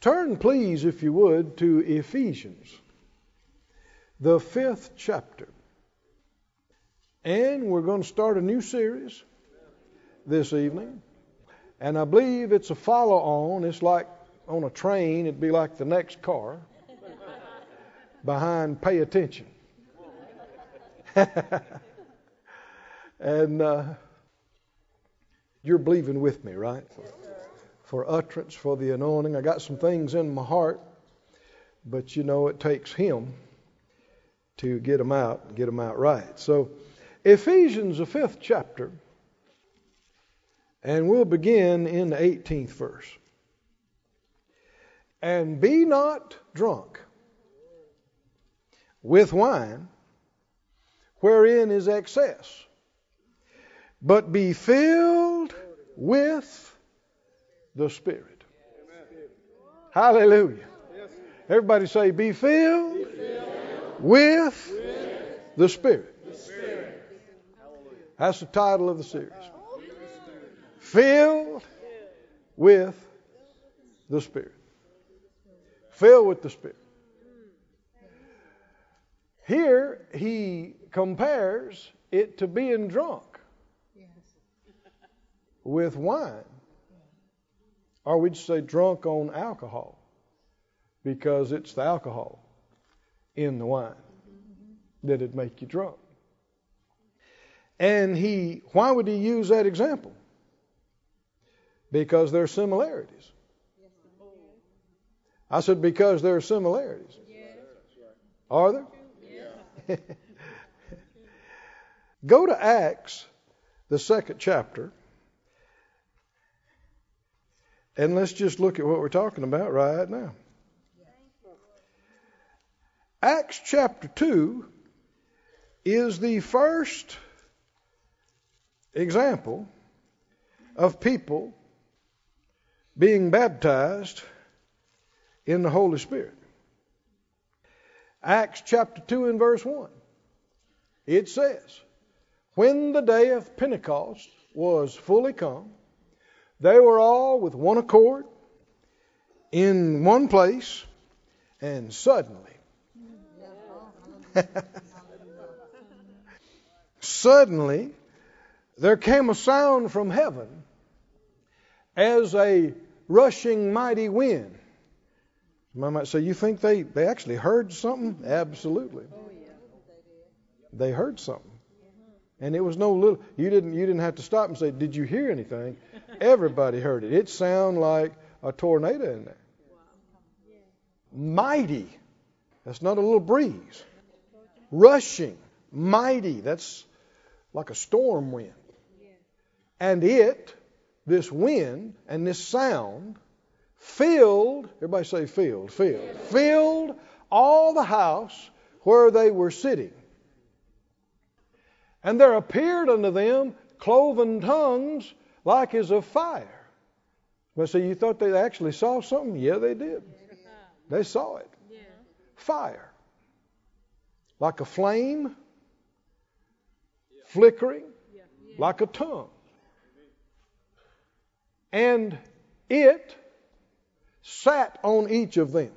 Turn, please, if you would, to Ephesians, the fifth chapter. And we're going to start a new series this evening. And I believe it's a follow on. It's like on a train, it'd be like the next car behind Pay Attention. and uh, you're believing with me, right? For utterance, for the anointing. I got some things in my heart, but you know it takes Him to get them out, get them out right. So, Ephesians, the fifth chapter, and we'll begin in the 18th verse. And be not drunk with wine, wherein is excess, but be filled with the Spirit. Hallelujah. Everybody say, be filled, be filled with, with, the Spirit. the Spirit. That's the title of the series. Filled with the Spirit. Filled with the Spirit. Here he compares it to being drunk with wine or we'd say drunk on alcohol because it's the alcohol in the wine that'd make you drunk. And he, why would he use that example? Because there are similarities. I said, because there are similarities. Are there? Go to Acts, the second chapter. And let's just look at what we're talking about right now. Acts chapter 2 is the first example of people being baptized in the Holy Spirit. Acts chapter 2 and verse 1. It says, When the day of Pentecost was fully come, they were all with one accord in one place, and suddenly, suddenly, there came a sound from heaven as a rushing mighty wind. I might say, you think they, they actually heard something? Absolutely. They heard something. And it was no little you didn't you didn't have to stop and say, Did you hear anything? Everybody heard it. It sounded like a tornado in there. Mighty. That's not a little breeze. Rushing. Mighty. That's like a storm wind. And it, this wind and this sound, filled, everybody say filled, filled, filled all the house where they were sitting. And there appeared unto them cloven tongues like as of fire. But so you thought they actually saw something? Yeah, they did. They saw it. Fire. Like a flame, flickering, like a tongue. And it sat on each of them.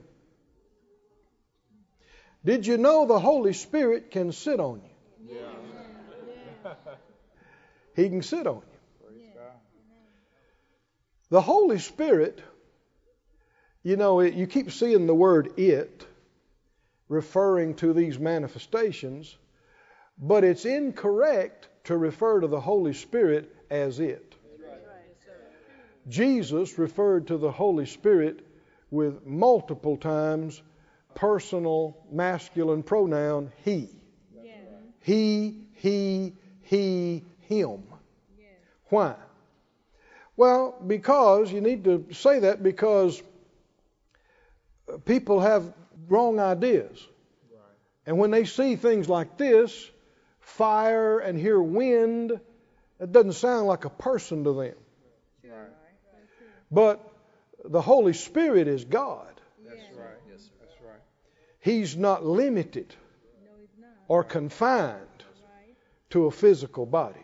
Did you know the Holy Spirit can sit on you? Yeah. He can sit on you. The Holy Spirit, you know, you keep seeing the word it referring to these manifestations, but it's incorrect to refer to the Holy Spirit as it. Jesus referred to the Holy Spirit with multiple times personal masculine pronoun he. He, he, he, him. Why? Well, because you need to say that because people have wrong ideas. And when they see things like this, fire and hear wind, it doesn't sound like a person to them. But the Holy Spirit is God. That's right. Yes, that's right. He's not limited or confined to a physical body.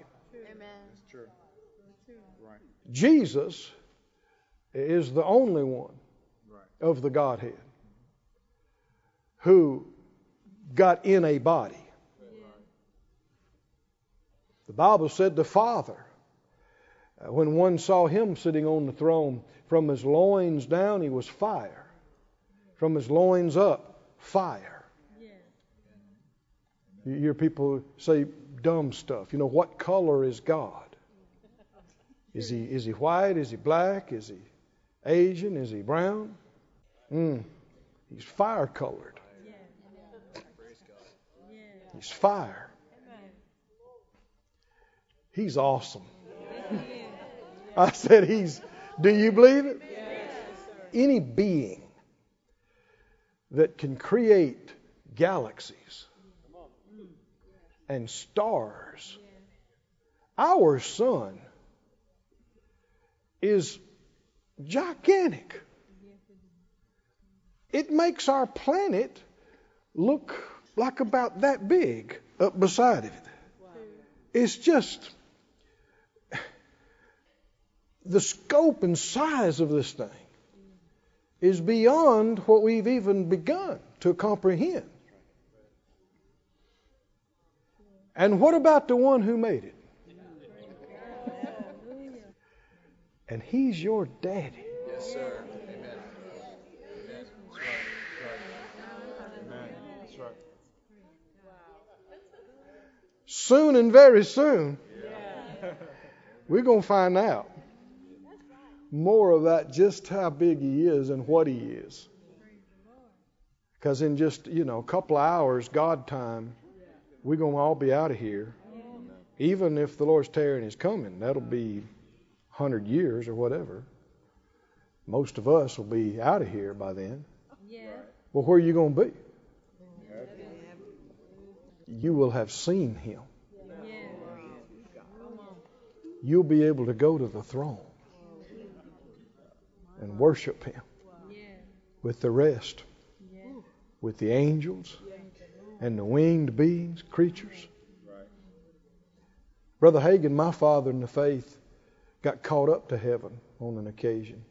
Jesus is the only one of the Godhead who got in a body. The Bible said the Father, uh, when one saw him sitting on the throne, from his loins down he was fire, from his loins up, fire. You hear people say dumb stuff. You know, what color is God? Is he, is he white? Is he black? Is he Asian? Is he brown? Mm. He's fire colored. He's fire. He's awesome. I said, He's. Do you believe it? Any being that can create galaxies and stars, our sun is gigantic. It makes our planet look like about that big up beside it. It's just the scope and size of this thing is beyond what we've even begun to comprehend. And what about the one who made it? And he's your daddy. Yes, sir. Amen. Soon and very soon, we're going to find out more about just how big he is and what he is. Because in just, you know, a couple of hours, God time, we're going to all be out of here. Even if the Lord's tearing is coming, that'll be 100 years or whatever. Most of us will be out of here by then. Yeah. Well, where are you going to be? You will have seen him. You'll be able to go to the throne and worship him with the rest, with the angels and the winged beings, creatures. Brother Hagin, my father in the faith, got caught up to heaven on an occasion.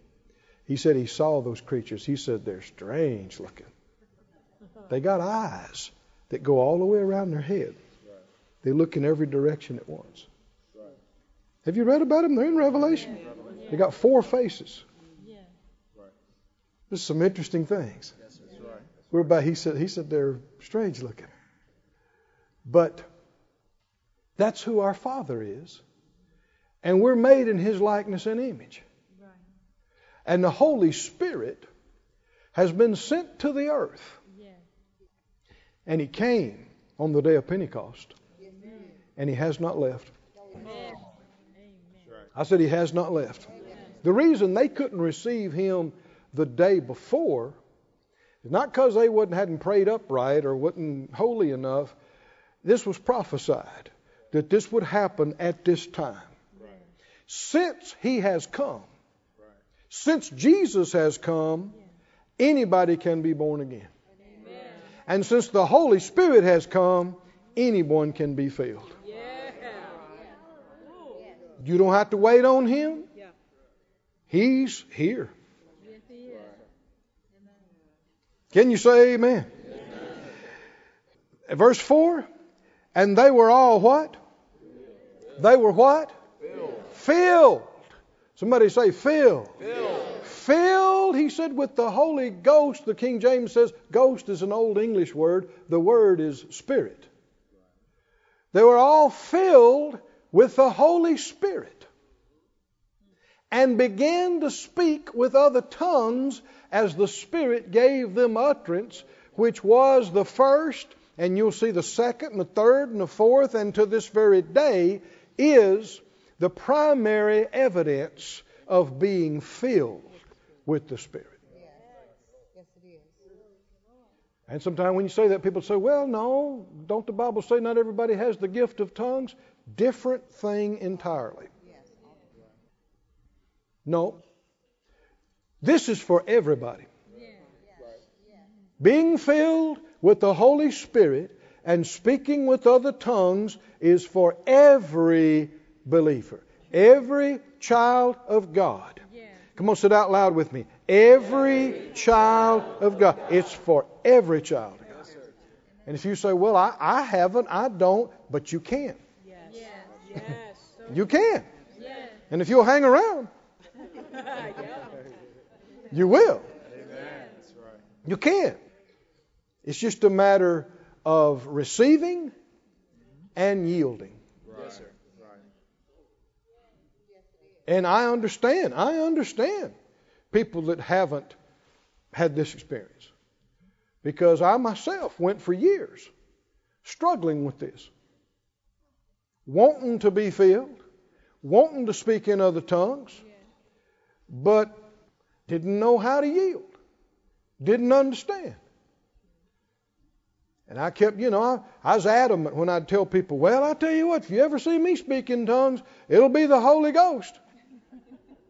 He said he saw those creatures. He said they're strange looking. They got eyes that go all the way around their head. They look in every direction at once. Have you read about them? They're in Revelation. They got four faces. There's some interesting things. Whereby he said he said they're strange looking. But that's who our Father is. And we're made in his likeness and image. And the Holy Spirit has been sent to the earth. Yeah. And he came on the day of Pentecost. And he has not left. I said he has not left. The reason they couldn't receive him the day before is not because they wasn't hadn't prayed upright or wasn't holy enough. This was prophesied that this would happen at this time. Since he has come, since Jesus has come, anybody can be born again. And since the Holy Spirit has come, anyone can be filled. You don't have to wait on him. He's here. Can you say amen? amen? Verse 4 And they were all what? They were what? Filled. Somebody say filled. Filled. Filled, he said, with the Holy Ghost. The King James says ghost is an old English word. The word is spirit. They were all filled with the Holy Spirit and began to speak with other tongues as the Spirit gave them utterance, which was the first, and you'll see the second, and the third, and the fourth, and to this very day is the primary evidence of being filled with the Spirit. And sometimes when you say that, people say, well, no, don't the Bible say not everybody has the gift of tongues? Different thing entirely. No. This is for everybody. Being filled with the Holy Spirit and speaking with other tongues is for every believer, every child of God. Come on, sit out loud with me. Every child of God. It's for every child of God. And if you say, well, I, I haven't, I don't, but you can. Yes. Yes. You can. Yes. And if you'll hang around, you will. Amen. You can. It's just a matter of receiving and yielding. Yes, sir. Right. And I understand. I understand people that haven't had this experience. Because I myself went for years struggling with this. Wanting to be filled, wanting to speak in other tongues, but didn't know how to yield, didn't understand. And I kept, you know, I, I was adamant when I'd tell people, well, I tell you what, if you ever see me speak in tongues, it'll be the Holy Ghost.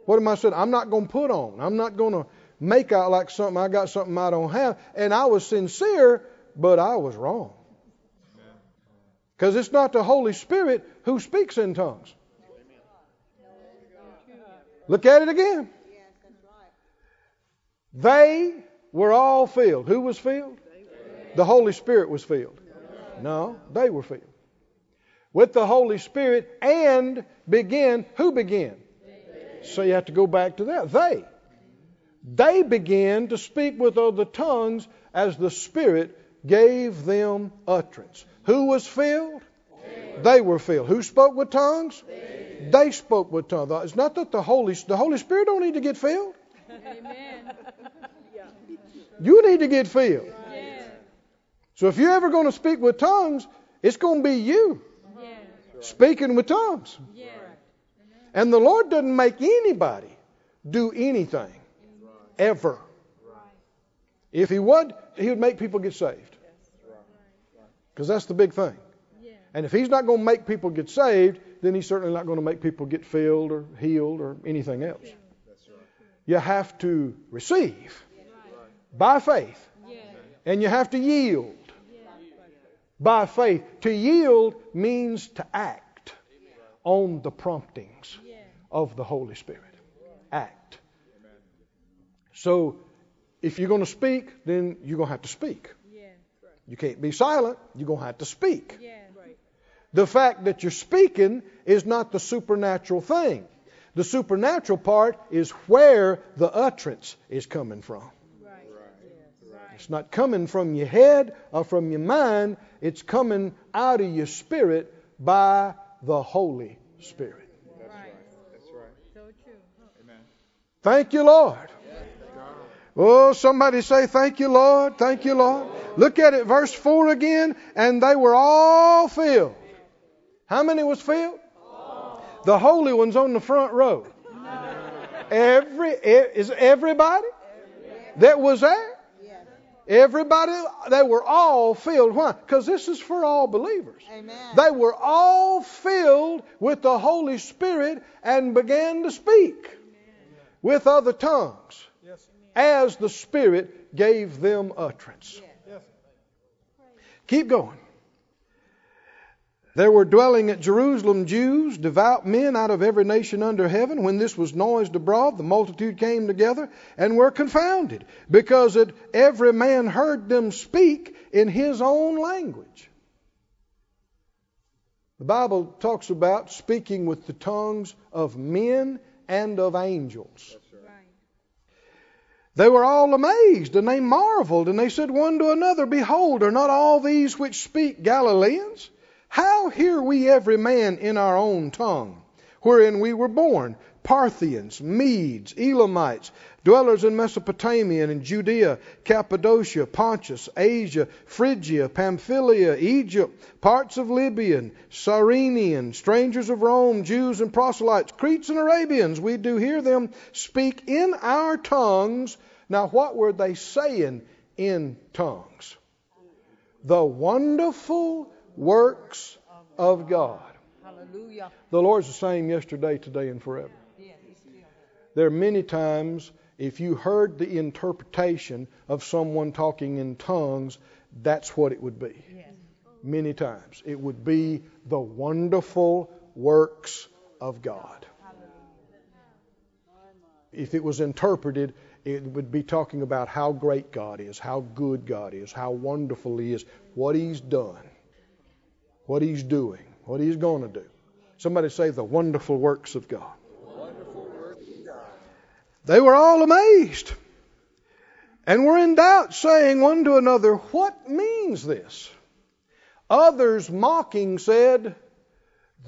What am I saying? I'm not going to put on. I'm not going to make out like something I got something I don't have. And I was sincere, but I was wrong. Because it's not the Holy Spirit who speaks in tongues. Look at it again. They were all filled. Who was filled? The Holy Spirit was filled. No, they were filled. With the Holy Spirit and began. Who began? So you have to go back to that. They. They began to speak with other tongues as the Spirit gave them utterance. Who was filled? They were filled. Who spoke with tongues? They spoke with tongues. Uh, it's not that the Holy the Holy Spirit don't need to get filled. Amen. You need to get filled. So if you're ever going to speak with tongues, it's going to be you speaking with tongues. Yes. And the Lord doesn't make anybody do anything ever. If He would, He would make people get saved. Because that's the big thing. And if He's not going to make people get saved, then He's certainly not going to make people get filled or healed or anything else. You have to receive by faith, and you have to yield by faith. To yield means to act on the promptings. Of the Holy Spirit. Act. So, if you're going to speak, then you're going to have to speak. You can't be silent. You're going to have to speak. The fact that you're speaking is not the supernatural thing. The supernatural part is where the utterance is coming from. It's not coming from your head or from your mind, it's coming out of your spirit by the Holy Spirit. Right. That's right. So true. Amen. Thank you, Lord. Oh, somebody say, Thank you, Lord. Thank you, Lord. Look at it, verse 4 again. And they were all filled. How many was filled? The holy ones on the front row. Every is everybody that was there? Everybody, they were all filled. Why? Because this is for all believers. Amen. They were all filled with the Holy Spirit and began to speak with other tongues as the Spirit gave them utterance. Keep going. There were dwelling at Jerusalem Jews, devout men out of every nation under heaven. When this was noised abroad, the multitude came together and were confounded, because that every man heard them speak in his own language. The Bible talks about speaking with the tongues of men and of angels. Right. They were all amazed, and they marveled, and they said one to another, Behold, are not all these which speak Galileans? How hear we every man in our own tongue, wherein we were born? Parthians, Medes, Elamites, dwellers in Mesopotamia and Judea, Cappadocia, Pontus, Asia, Phrygia, Pamphylia, Egypt, parts of Libya, Cyrene, strangers of Rome, Jews and proselytes, Cretes and Arabians, we do hear them speak in our tongues. Now, what were they saying in tongues? The wonderful works of God. Hallelujah. The Lord's the same yesterday, today, and forever. Yes, he's still. There are many times, if you heard the interpretation of someone talking in tongues, that's what it would be. Yes. Many times. It would be the wonderful works of God. If it was interpreted it would be talking about how great God is, how good God is, how wonderful He is, what He's done, what He's doing, what He's going to do. Somebody say the wonderful works of God. They were all amazed and were in doubt, saying one to another, What means this? Others mocking said,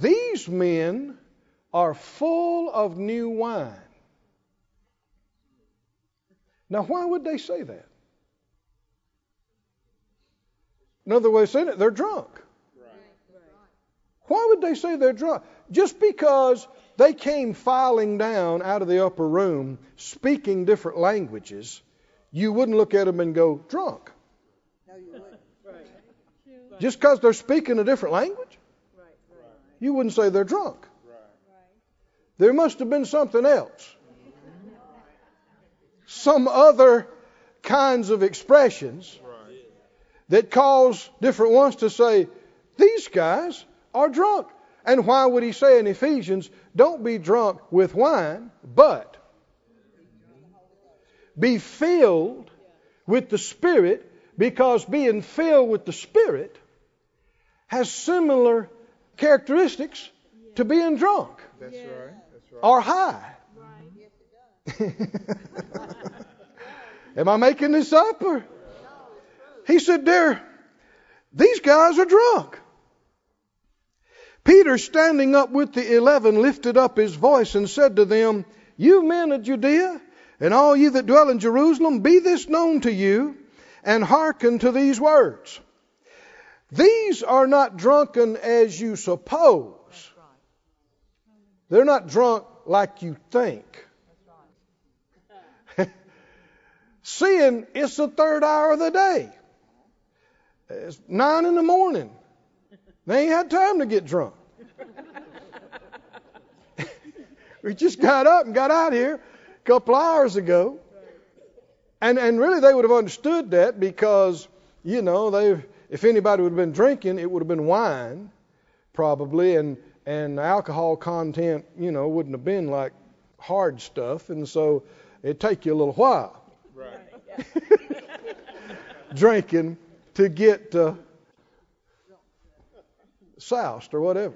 These men are full of new wine. Now, why would they say that? Another way of saying it, they're drunk. Why would they say they're drunk? Just because they came filing down out of the upper room speaking different languages, you wouldn't look at them and go, drunk. No, you wouldn't. Just because they're speaking a different language, you wouldn't say they're drunk. There must have been something else. Some other kinds of expressions that cause different ones to say, these guys are drunk. And why would he say in Ephesians, don't be drunk with wine, but be filled with the Spirit, because being filled with the Spirit has similar characteristics to being drunk That's right. That's right. or high. Am I making this up? Or? He said, "There, these guys are drunk." Peter, standing up with the eleven, lifted up his voice and said to them, "You men of Judea, and all you that dwell in Jerusalem, be this known to you, and hearken to these words. These are not drunken as you suppose. They're not drunk like you think." Seeing it's the third hour of the day. It's nine in the morning. They ain't had time to get drunk. we just got up and got out here a couple hours ago. And and really they would have understood that because, you know, they if anybody would have been drinking, it would have been wine, probably, and and alcohol content, you know, wouldn't have been like hard stuff, and so it'd take you a little while Right. drinking to get uh, soused or whatever.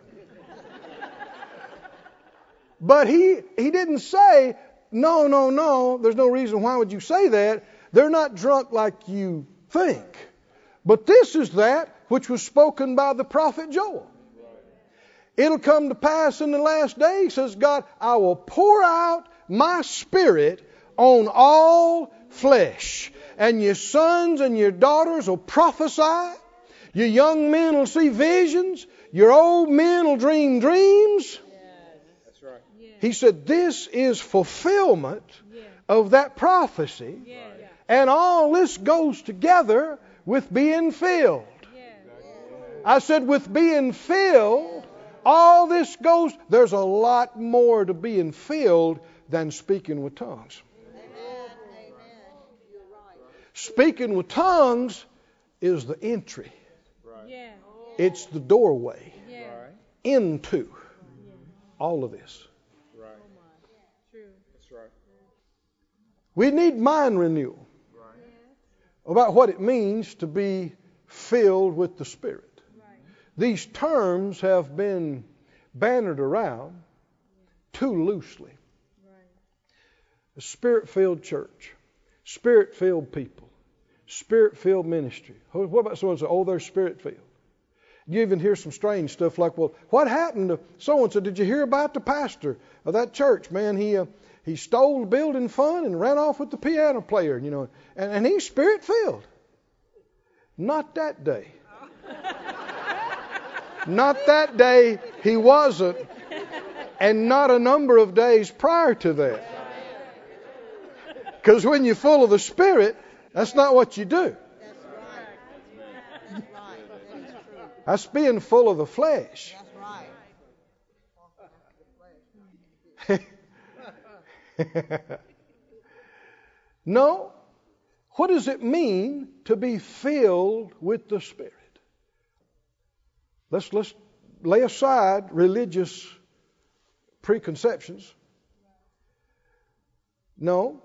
But he he didn't say no, no, no. There's no reason. Why would you say that? They're not drunk like you think. But this is that which was spoken by the prophet Joel. It'll come to pass in the last days, says God, I will pour out my spirit on all flesh. And your sons and your daughters will prophesy. Your young men will see visions. Your old men will dream dreams. He said, This is fulfillment of that prophecy. And all this goes together with being filled. I said, with being filled, all this goes. There's a lot more to being filled than speaking with tongues. Speaking with tongues is the entry, Yeah. it's the doorway Yeah. Into all of this. Right. True. That's right. We need mind renewal about what it means to be filled with the Spirit. These terms have been bannered around too loosely. A spirit filled church, spirit filled people, spirit filled ministry. What about someone say, oh, they're spirit filled? You even hear some strange stuff like, well, what happened to so and so? Did you hear about the pastor of that church? Man, he uh, he stole the building fund and ran off with the piano player, you know, and, and he's spirit filled. Not that day. Not that day he wasn't, and not a number of days prior to that. Because when you're full of the Spirit, that's not what you do. That's right. That is. That's being full of the flesh. No. What does it mean to be filled with the Spirit? Let's let's lay aside religious preconceptions. No.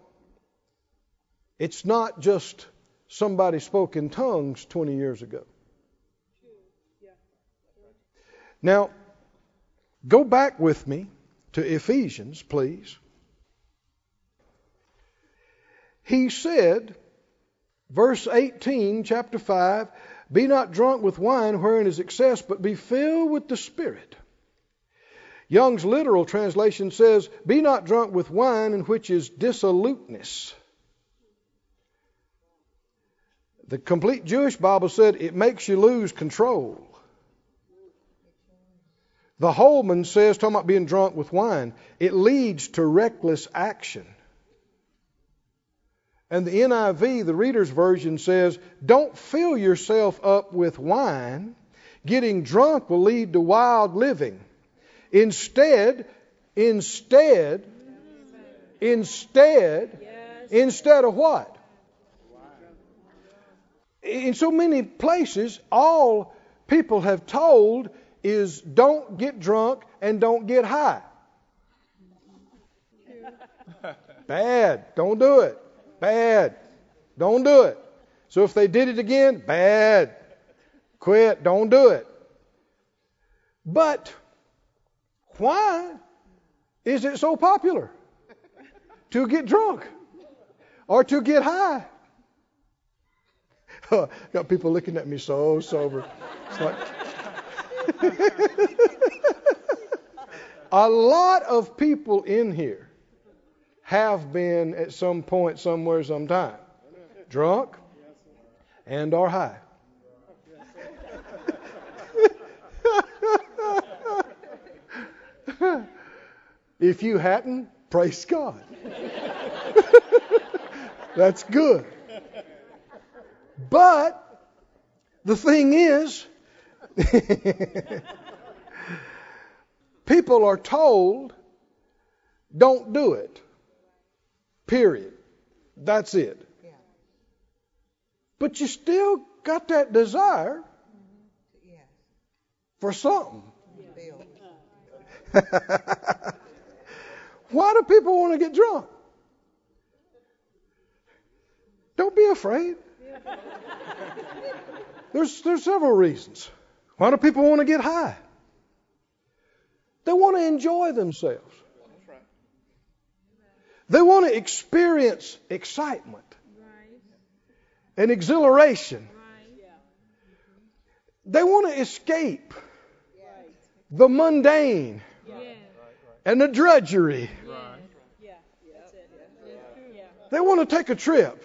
It's not just somebody spoke in tongues 20 years ago. Now, go back with me to Ephesians, please. He said, verse 18, chapter 5, Be not drunk with wine wherein is excess, but be filled with the Spirit. Young's literal translation says, Be not drunk with wine in which is dissoluteness. The complete Jewish Bible said it makes you lose control. The Holman says, talking about being drunk with wine, it leads to reckless action. And the NIV, the reader's version, says, Don't fill yourself up with wine. Getting drunk will lead to wild living. Instead, instead, instead, instead of what? In so many places, all people have told is don't get drunk and don't get high. Bad. Don't do it. Bad. Don't do it. So if they did it again, bad. Quit. Don't do it. But why is it so popular to get drunk or to get high? Got people looking at me so sober. It's like a lot of people in here have been at some point, somewhere, sometime, drunk and are high. if you hadn't, praise God. That's good. But the thing is, people are told, don't do it. Period. That's it. But you still got that desire for something. Why do people want to get drunk? Don't be afraid. There's, there's several reasons. Why do people want to get high? They want to enjoy themselves. They want to experience excitement Right. and exhilaration. Right. They want to escape the mundane and the drudgery. Yeah. They want to take a trip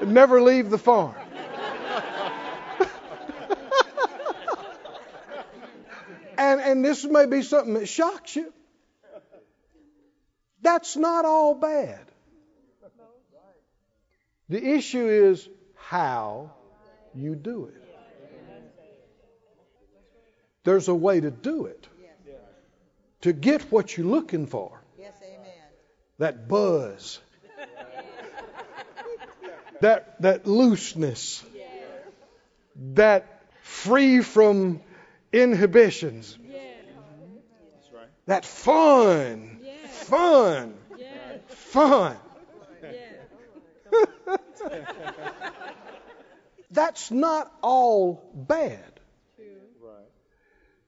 and never leave the farm. and, and this may be something that shocks you. That's not all bad. The issue is how you do it. There's a way to do it to get what you're looking for Yes, amen. that buzz, that that looseness, that free from inhibitions, Yeah. That's right. that fun, Yeah. Fun, fun. That's not all bad.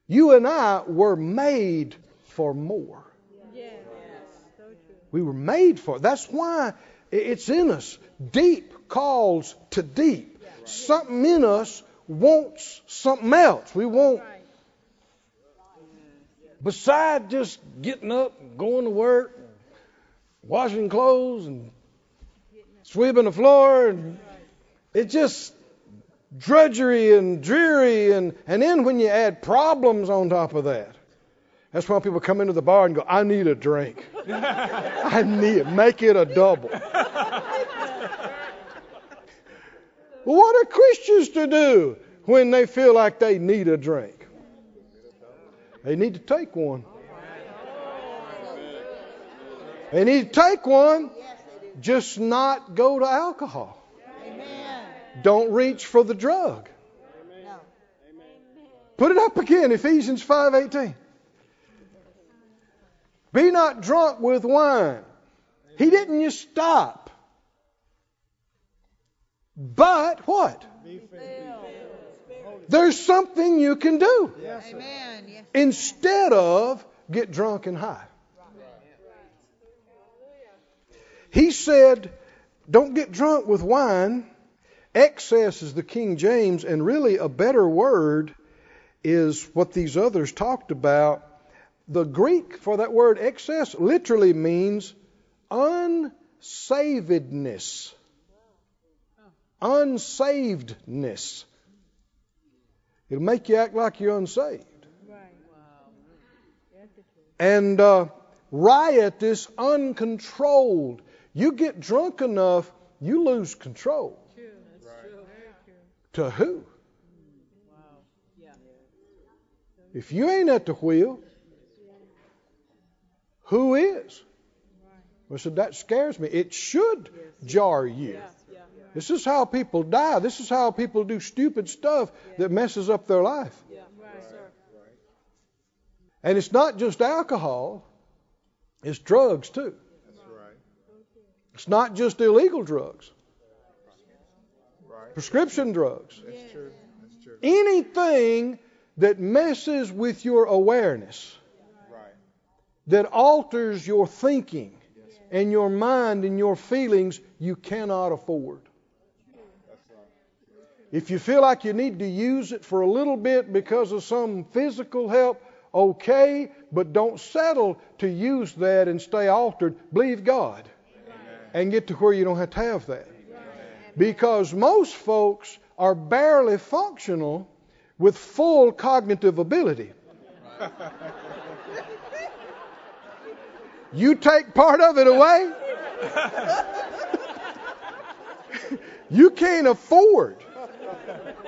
You and I were made for more. We were made for it. That's why it's in us. Deep calls to deep. Something in us wants something else. We want. Beside just getting up and going to work, washing clothes and sweeping the floor, and it's just drudgery and dreary. And, and then when you add problems on top of that, that's why people come into the bar and go, I need a drink. I need it. Make it a double. what are Christians to do when they feel like they need a drink? They need to take one. They need to take one, just not go to alcohol. Don't reach for the drug. Put it up again, Ephesians 5:18. Be not drunk with wine, He didn't just stop. But what? There's something you can do Amen. Instead of get drunk and high. He said, don't get drunk with wine. Excess is the King James, and really a better word is what these others talked about. The Greek for that word excess literally means unsavedness. Unsavedness. It'll make you act like you're unsaved. Right. And uh, riot is uncontrolled. You get drunk enough, you lose control. True. That's true. To who? Wow. Yeah. If you ain't at the wheel, who is? Well, so that scares me. It should jar you. Yeah. Yeah. This is how people die. This is how people do stupid stuff that messes up their life. Yeah. Right. Sir. And it's not just alcohol, it's drugs too. That's right. It's not just illegal drugs, Right. prescription drugs. That's true. That's true. Anything that messes with your awareness, Right. that alters your thinking and your mind and your feelings, you cannot afford. If you feel like you need to use it for a little bit because of some physical help, okay, but don't settle to use that and stay altered. Believe God and get to where you don't have to have that. Because most folks are barely functional with full cognitive ability. You take part of it away, you can't afford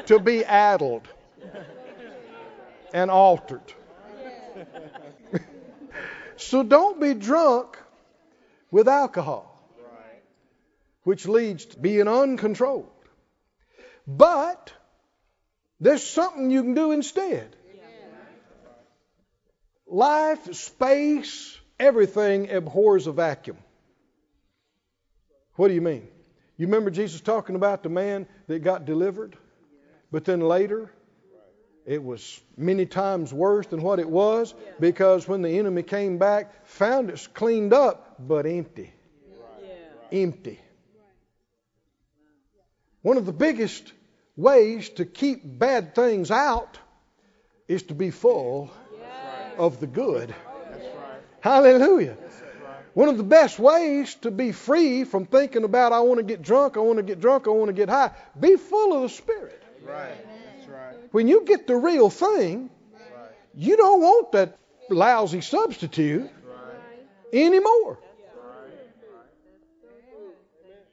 to be addled and altered. so don't be drunk with alcohol, which leads to being uncontrolled. But there's something you can do instead. Life, space, everything abhors a vacuum. What do you mean? You remember Jesus talking about the man that got delivered? But then later, it was many times worse than what it was because when the enemy came back, found it cleaned up, but empty. Empty. One of the biggest ways to keep bad things out is to be full of the good. That's right. Hallelujah. One of the best ways to be free from thinking about, I want to get drunk, I want to get drunk, I want to get high, be full of the Spirit. Right. That's right. When you get the real thing, Right. you don't want that lousy substitute Right. anymore. Right.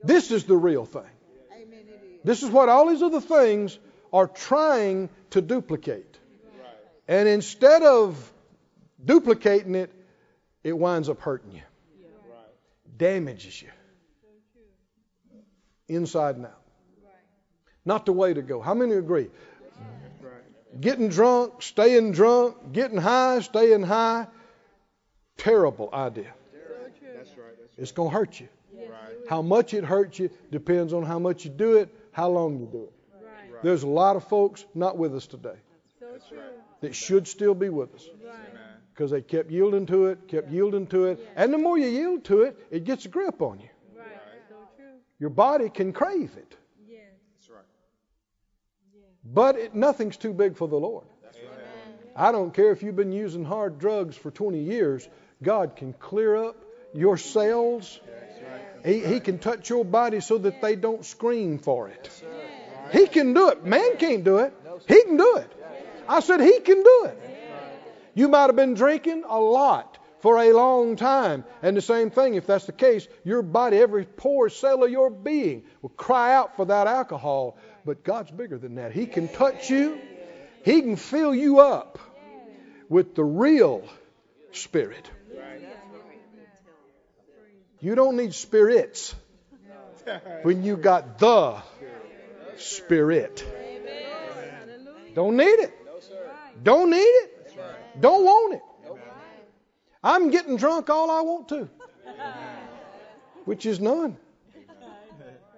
This is the real thing. Amen. This is what all these other things are trying to duplicate. Right. And instead of duplicating it, it winds up hurting you. Damages you, inside and out. Not the way to go. How many agree? Getting drunk, staying drunk, getting high, staying high, terrible idea. It's going to hurt you. How much it hurts you depends on how much you do it, how long you do it. There's a lot of folks not with us today that should still be with us. Because they kept yielding to it, kept yielding to it. And the more you yield to it, it gets a grip on you. Right. So true. Your body can crave it, Yes. That's right. but it, nothing's too big for the Lord. That's Amen. I don't care if you've been using hard drugs for 20 years, God can clear up your cells. That's right. He, he can touch your body so that they don't scream for it. He can do it. Man can't do it. He can do it. I said, He can do it. You might have been drinking a lot for a long time. And the same thing, if that's the case, your body, every pore cell of your being will cry out for that alcohol. But God's bigger than that. He can touch you, He can fill you up with the real Spirit. You don't need spirits when you got the Spirit. Don't need it. Don't need it. Don't want it. I'm getting drunk all I want to. which is none.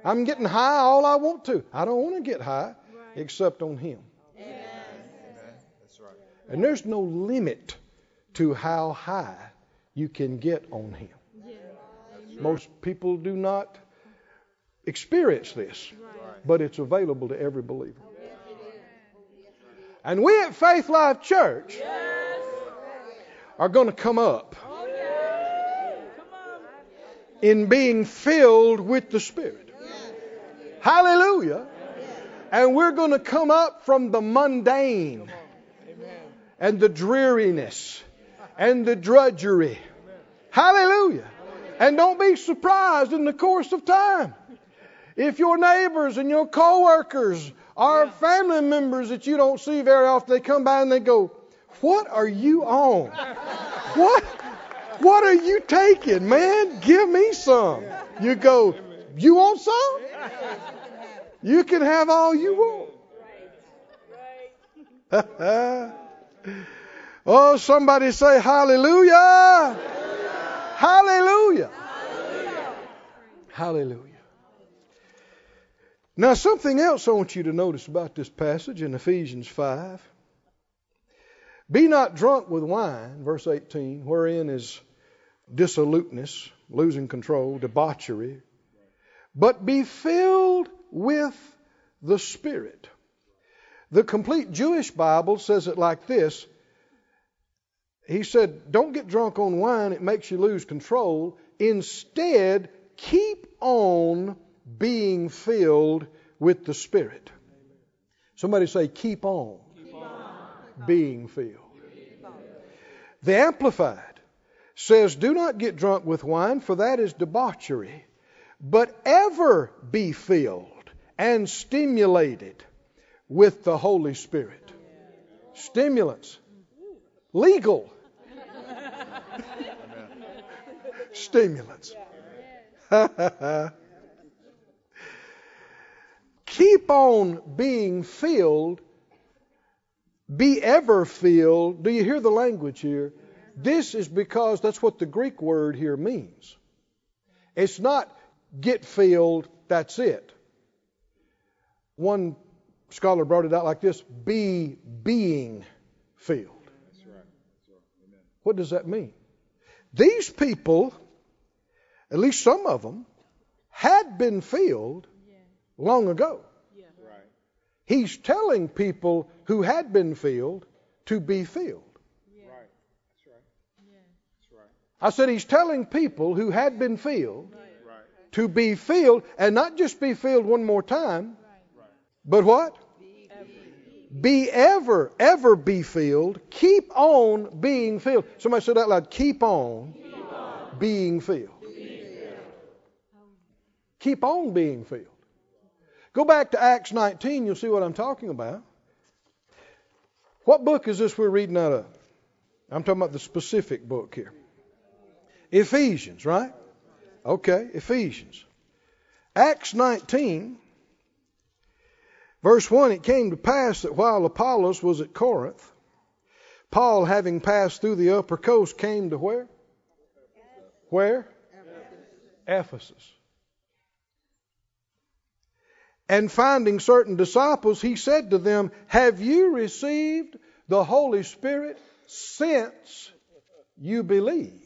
I'm getting high all I want to. I don't want to get high except on Him. And there's no limit to how high you can get on Him. Most people do not experience this, but it's available to every believer. And we at Faith Life Church are going to come up in being filled with the Spirit. Hallelujah. And we're going to come up from the mundane and the dreariness and the drudgery. Hallelujah. And don't be surprised in the course of time. If your neighbors and your coworkers are family members that you don't see very often, they come by and they go, What are you on? What? What are you taking, man? Give me some. You go, You want some? You can have all you want. oh, somebody say hallelujah. Hallelujah. Hallelujah. Now, something else I want you to notice about this passage in Ephesians 5. Be not drunk with wine, verse 18, wherein is dissoluteness, losing control, debauchery, but be filled with the Spirit. The complete Jewish Bible says it like this. He said, Don't get drunk on wine, it makes you lose control. Instead, keep on being filled with the Spirit. Somebody say, Keep on, being filled. The Amplified says, Do not get drunk with wine, for that is debauchery, but ever be filled and stimulated with the Holy Spirit. Stimulants. Legal. Stimulants. Keep on being filled. Be ever filled. Do you hear the language here? This is because that's what the Greek word here means. It's not get filled, that's it. One scholar brought it out like this be being filled. What does that mean? These people, at least some of them, had been filled long ago. Right. He's telling people who had been filled to be filled. Right. That's right. That's right. I said he's telling people who had been filled Right. to be filled and not just be filled one more time, but what? Be ever, ever be filled. Keep on being filled. Somebody said that loud. Keep on, being filled. Keep on being filled. Go back to Acts 19, you'll see what I'm talking about. What book is this we're reading out of? I'm talking about the specific book here. Ephesians, right? Okay, Ephesians. Acts 19, verse 1 It came to pass that while Apollos was at Corinth, Paul, having passed through the upper coast, came to where? Where? Ephesus. And finding certain disciples, he said to them, Have you received the Holy Spirit since you believed?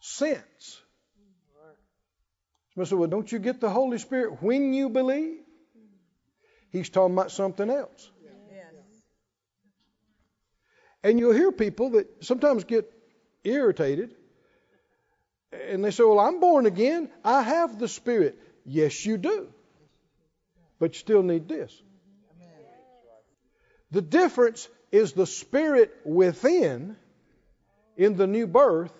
Since. Somebody said, Well, don't you get the Holy Spirit when you believe? He's talking about something else. And you'll hear people that sometimes get irritated and they say, Well, I'm born again. I have the Spirit. Yes, you do. But you still need this. The difference is the Spirit within in the new birth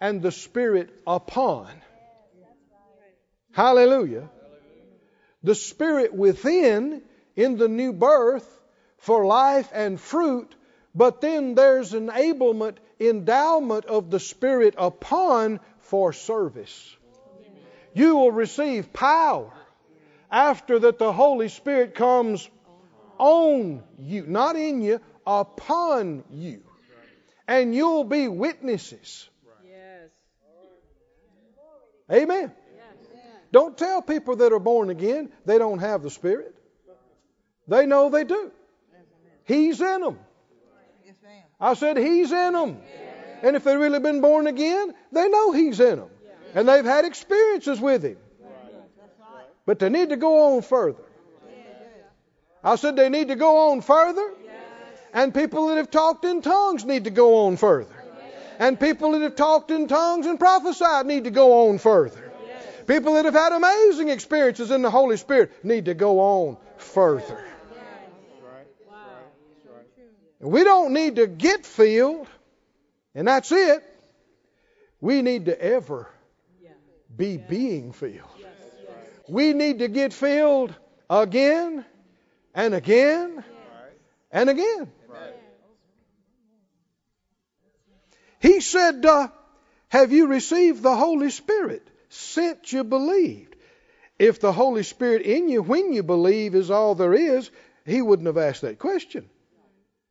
and the Spirit upon. Hallelujah. The Spirit within in the new birth for life and fruit, but then there's an enablement, endowment of the Spirit upon for service. You will receive power after that the Holy Spirit comes on you, not in you, upon you. And you'll be witnesses. Yes. Amen. Don't tell people that are born again they don't have the Spirit. They know they do. He's in them. I said He's in them. And if they've really been born again, they know He's in them. And they've had experiences with Him. But they need to go on further. I said they need to go on further. And people that have talked in tongues need to go on further. And people that have talked in tongues and prophesied need to go on further. People that have had amazing experiences in the Holy Spirit need to go on further. We don't need to get filled, and that's it. We need to ever be being filled. We need to get filled again and again and again. He said, uh, Have you received the Holy Spirit since you believed? If the Holy Spirit in you when you believe is all there is, he wouldn't have asked that question.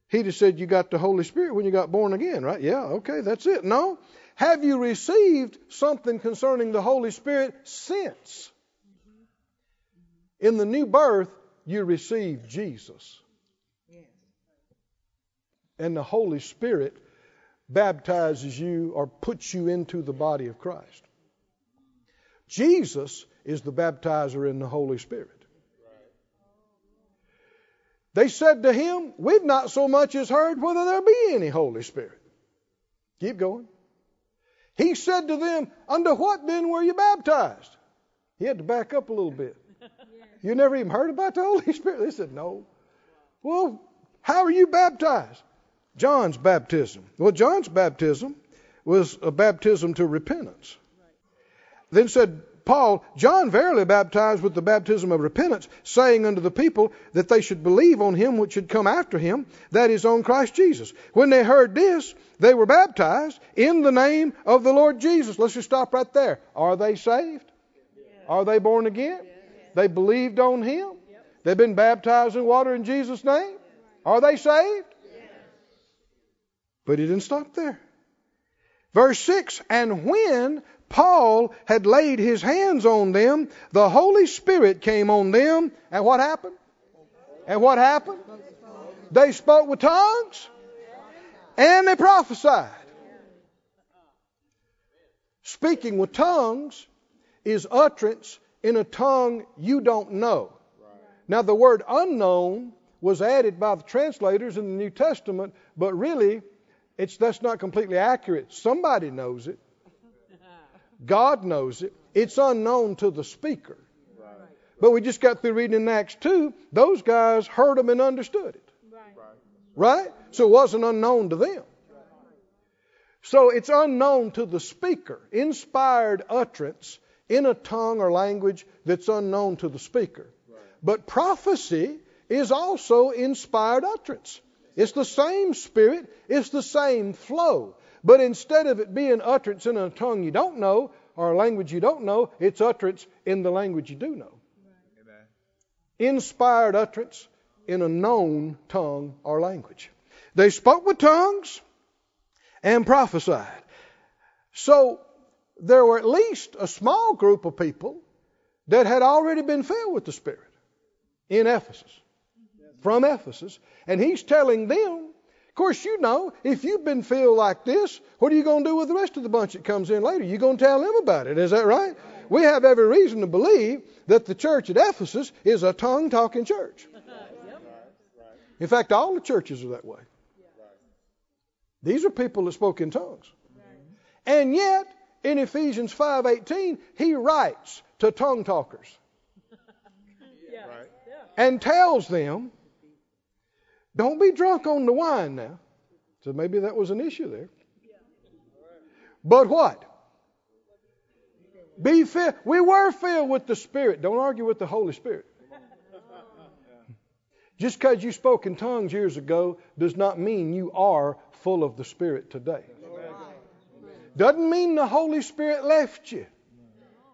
He'd have said, You got the Holy Spirit when you got born again, right? Yeah, okay, that's it. No. Have you received something concerning the Holy Spirit since? In the new birth, you receive Jesus. And the Holy Spirit baptizes you or puts you into the body of Christ. Jesus is the baptizer in the Holy Spirit. They said to him, We've not so much as heard whether there be any Holy Spirit. Keep going. He said to them, Under what then were you baptized? He had to back up a little bit. You never even heard about the Holy Spirit? They said, No. Well, how are you baptized? John's baptism. Well, John's baptism was a baptism to repentance. Then said Paul, John verily baptized with the baptism of repentance, saying unto the people that they should believe on him which should come after him, that is, on Christ Jesus. When they heard this, they were baptized in the name of the Lord Jesus. Let's just stop right there. Are they saved? Are they born again? They believed on him? They've been baptized in water in Jesus' name? Are they saved? But he didn't stop there. Verse 6 And when Paul had laid his hands on them, the Holy Spirit came on them. And what happened? And what happened? They spoke with tongues and they prophesied. Speaking with tongues is utterance in a tongue you don't know. Now, the word unknown was added by the translators in the New Testament, but really, it's, that's not completely accurate. Somebody knows it. God knows it. It's unknown to the speaker. But we just got through reading in Acts 2. Those guys heard them and understood it. Right? So it wasn't unknown to them. So it's unknown to the speaker. Inspired utterance in a tongue or language that's unknown to the speaker. But prophecy is also inspired utterance. It's the same spirit, it's the same flow. But instead of it being utterance in a tongue you don't know or a language you don't know, it's utterance in the language you do know. Inspired utterance in a known tongue or language. They spoke with tongues and prophesied. So there were at least a small group of people that had already been filled with the Spirit in Ephesus, from Ephesus. And he's telling them, of course, you know, if you've been filled like this, what are you going to do with the rest of the bunch that comes in later? You're going to tell them about it. Is that right? We have every reason to believe that the church at Ephesus is a tongue talking church. In fact, all the churches are that way. These are people that spoke in tongues. And yet, in Ephesians 5:18, he writes to tongue talkers Right. and tells them, don't be drunk on the wine now. So maybe that was an issue there. But what? Be filled. We were filled with the Spirit. Don't argue with the Holy Spirit. Just because you spoke in tongues years ago does not mean you are full of the Spirit today. Doesn't mean the Holy Spirit left you.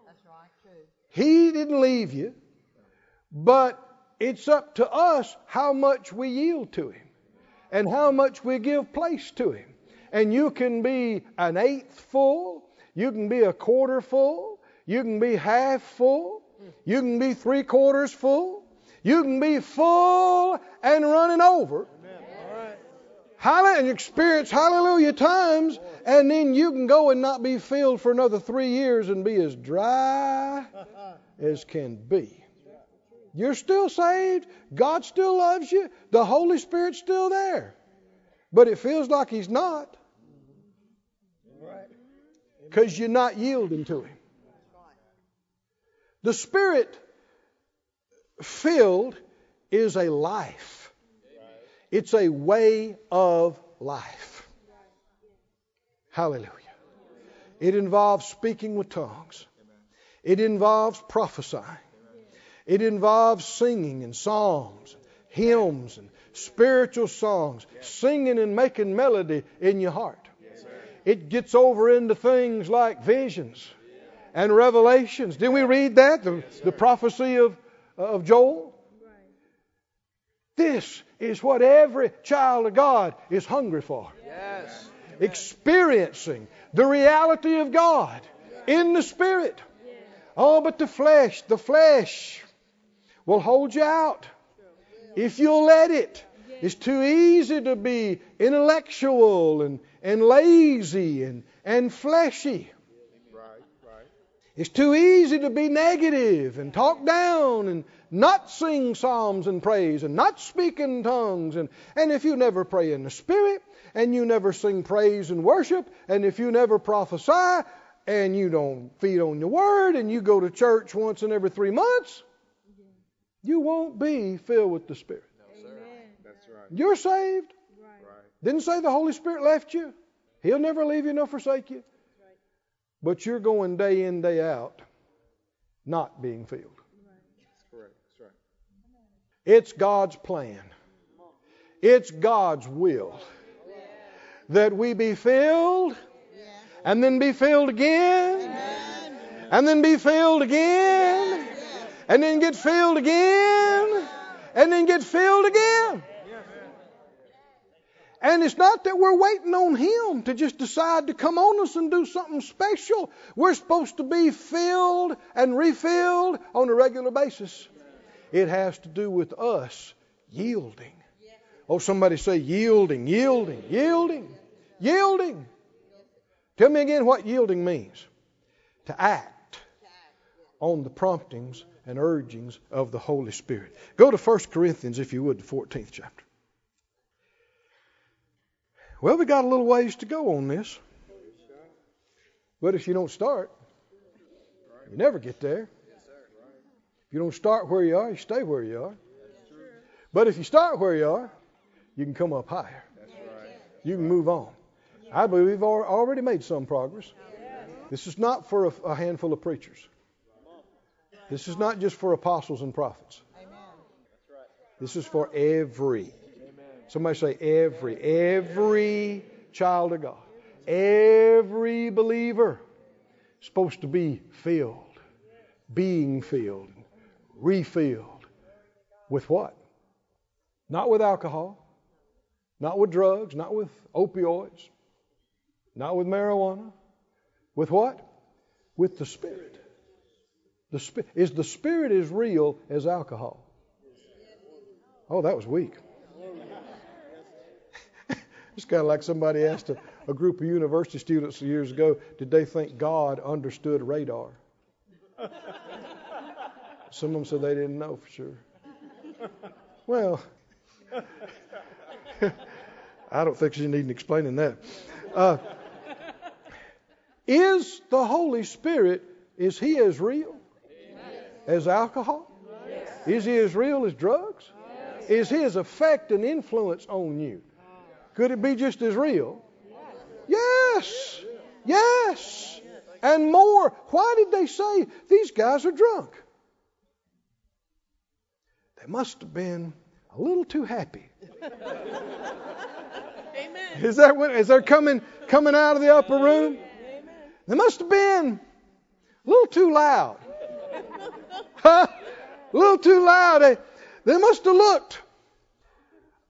That's right, true. He didn't leave you, but it's up to us how much we yield to Him and how much we give place to Him. And you can be an eighth full, you can be a quarter full, You can be half full. You can be three quarters full. You can be full and running over. Hallelujah, and experience hallelujah times, and then you can go and not be filled for another three years and be as dry as can be. You're still saved. God still loves you. The Holy Spirit's still there. But it feels like He's not. Because you're not yielding to Him. The Spirit filled is a life, it's a way of life. Hallelujah. It involves speaking with tongues, it involves prophesying, it involves singing and songs, hymns and spiritual songs, singing and making melody in your heart. It gets over into things like visions and revelations. Didn't we read that? The, the prophecy of, of Joel? This is what every child of God is hungry for. Yes. Experiencing the reality of God in the Spirit. Oh, but the flesh, the flesh will hold you out if you'll let it. It's too easy to be intellectual and, and lazy and, and fleshy. It's too easy to be negative and talk down and not sing psalms and praise and not speak in tongues. And, and if you never pray in the Spirit and you never sing praise and worship and if you never prophesy and you don't feed on your word and you go to church once in every three months, you won't be filled with the Spirit. That's right. You're saved. Right. Didn't say the Holy Spirit left you. He'll never leave you nor forsake you. But you're going day in, day out, not being filled. That's correct. That's right. It's God's plan. It's God's will that we be filled and then be filled again and then be filled again and then get filled again and then get filled again. And it's not that we're waiting on Him to just decide to come on us and do something special. We're supposed to be filled and refilled on a regular basis. It has to do with us yielding. Oh, somebody say yielding, yielding, yielding, yielding. Tell me again what yielding means to act on the promptings and urgings of the Holy Spirit. Go to 1 Corinthians, if you would, the 14th chapter. Well, we got a little ways to go on this. But if you don't start, you never get there. If you don't start where you are, you stay where you are. But if you start where you are, you can come up higher. You can move on. I believe we've already made some progress. This is not for a, a handful of preachers. This is not just for apostles and prophets. This is for every. Somebody say every. Every child of God. Every believer is supposed to be filled, being filled, refilled. With what? Not with alcohol, not with drugs, not with opioids, not with marijuana. With what? With the Spirit. The is the Spirit as real as alcohol? Oh, that was weak. it's kind of like somebody asked a, a group of university students years ago, did they think God understood radar? Some of them said they didn't know for sure. Well, I don't think you need explaining that. Uh, is the Holy Spirit, is He as real as alcohol? Is He as real as drugs? Is His effect and influence on you? Could it be just as real? Yes. Yes. And more. Why did they say these guys are drunk? They must have been a little too happy. Amen. Is that what, is they're coming coming out of the upper room? They must have been a little too loud. Huh? A little too loud. They, they must have looked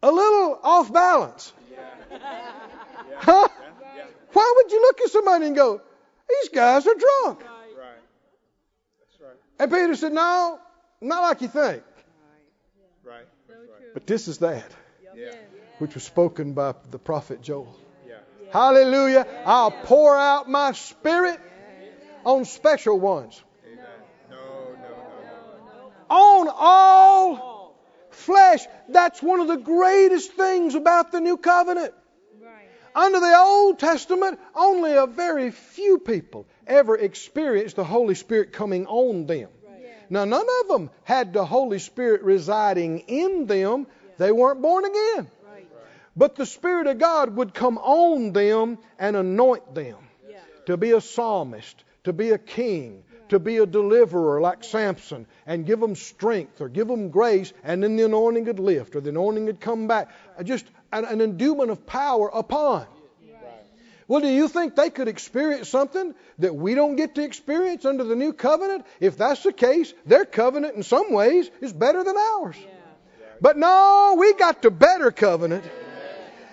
a little off balance. Huh? Why would you look at somebody and go, these guys are drunk? And Peter said, No, not like you think. Right. But this is that Yeah. which was spoken by the prophet Joel. Yeah. Hallelujah. I'll pour out my spirit on special ones, on all flesh. That's one of the greatest things about the new covenant. Right. Under the Old Testament, only a very few people ever experienced the Holy Spirit coming on them. Yeah. Now, none of them had the Holy Spirit residing in them. They weren't born again. Right. But the Spirit of God would come on them and anoint them Yeah. to be a psalmist, to be a king, to be a deliverer like Samson, and give them strength or give them grace, and then the anointing would lift or the anointing would come back. Uh, Just an, an endowment of power upon. Well, do you think they could experience something that we don't get to experience under the new covenant? If that's the case, their covenant in some ways is better than ours. Yeah. But no, we got the better covenant.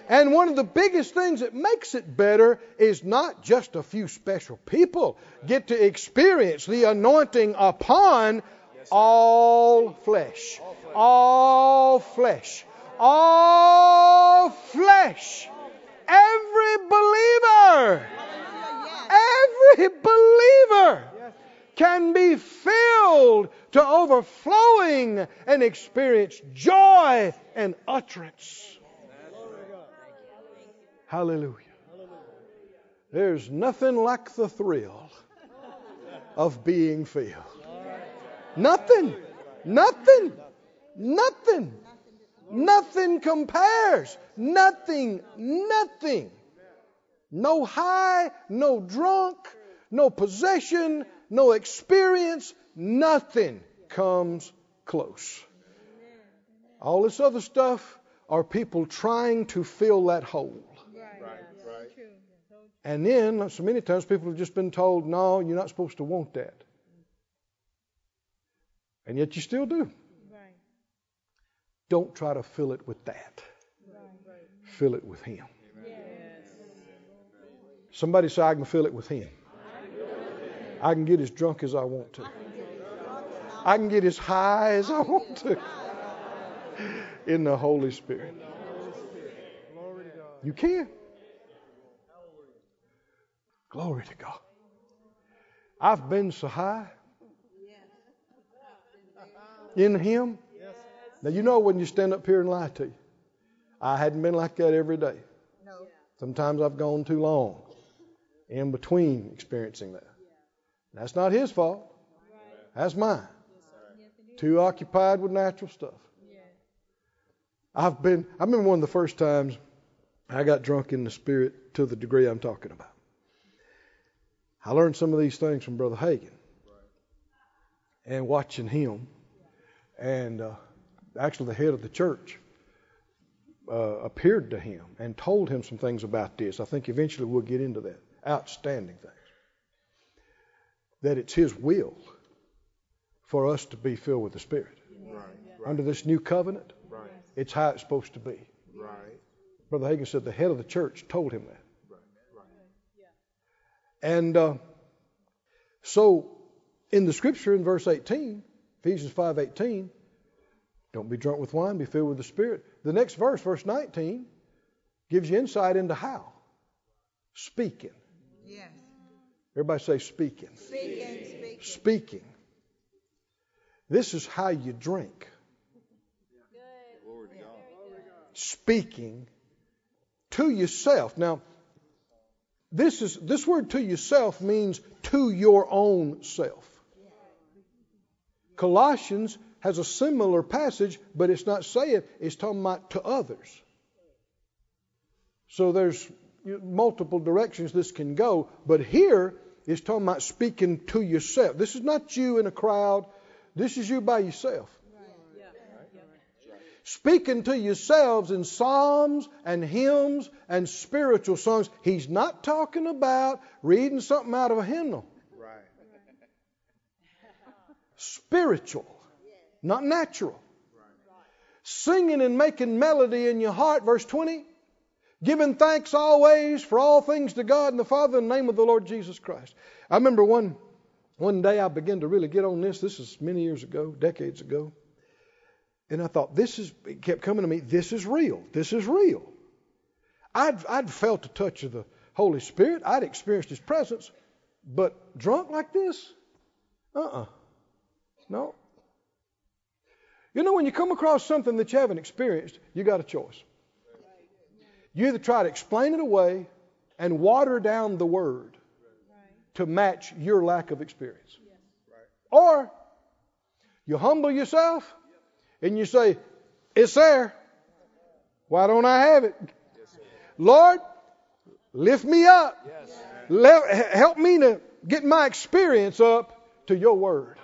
And one of the biggest things that makes it better is not just a few special people get to experience the anointing upon all flesh. All flesh. All flesh. Every believer. Every believer can be filled to overflowing and experience joy and utterance. Hallelujah. There's nothing like the thrill of being filled. Nothing. Nothing. Nothing. Nothing compares. Nothing. Nothing. No high, no drunk, no possession, no experience. Nothing comes close. All this other stuff are people trying to fill that hole. Right. Right, So right. true. So And then, so many times, people have just been told, no, you're not supposed to want that. And yet you still do. Right. Don't try to fill it with that. Right. Fill it with Him. Yes. Somebody say, I can fill it with Him. I can get as drunk as I want to. I can get as high as I want to in the Holy Spirit. You can. Glory to God. I've been so high in Him. Now, you know when you stand up here and lie to you. I hadn't been like that every day. No. Sometimes I've gone too long in between experiencing that. That's not his fault. That's mine. Too occupied with natural stuff. I've been I remember one of the first times I got drunk in the spirit to the degree I'm talking about. I learned some of these things from Brother Hagin. And watching him and uh, actually the head of the church uh, appeared to him and told him some things about this. I think eventually we'll get into that. Outstanding things. That it's his will for us to be filled with the Spirit. Right, Under this new covenant, right, it's how it's supposed to be. right, Brother Hagin said the head of the church told him that. Right, right. And uh, so in the scripture in verse 18, Ephesians 5:18, don't be drunk with wine, be filled with the Spirit. The next verse, verse 19, gives you insight into how. Speaking. Yes. Everybody say speaking. Speaking, speaking. Speaking. This is how you drink. Glory to God. Speaking to yourself. Now, this is this word to yourself means to your own self. Colossians has a similar passage, but it's not saying it's talking about to others. So there's multiple directions this can go, but here it's talking about speaking to yourself. This is not you in a crowd. This is you by yourself. Speaking to yourselves in psalms and hymns and spiritual songs. He's not talking about reading something out of a hymnal. Right. Spiritual, not natural. Singing and making melody in your heart, verse 20. Giving thanks always for all things to God and the Father in the name of the Lord Jesus Christ. I remember one One day I began to really get on this. This is many years ago, decades ago. And I thought, this is, it kept coming to me, this is real. This is real. I'd, I'd felt the touch of the Holy Spirit. I'd experienced His presence. But drunk like this? Uh uh-uh. uh No. You know, when you come across something that you haven't experienced, you got a choice. You either try to explain it away and water down the word to match your lack of experience. Or you humble yourself and you say, It's there. Why don't I have it? Lord, lift me up. Let, help me to get my experience up to your word.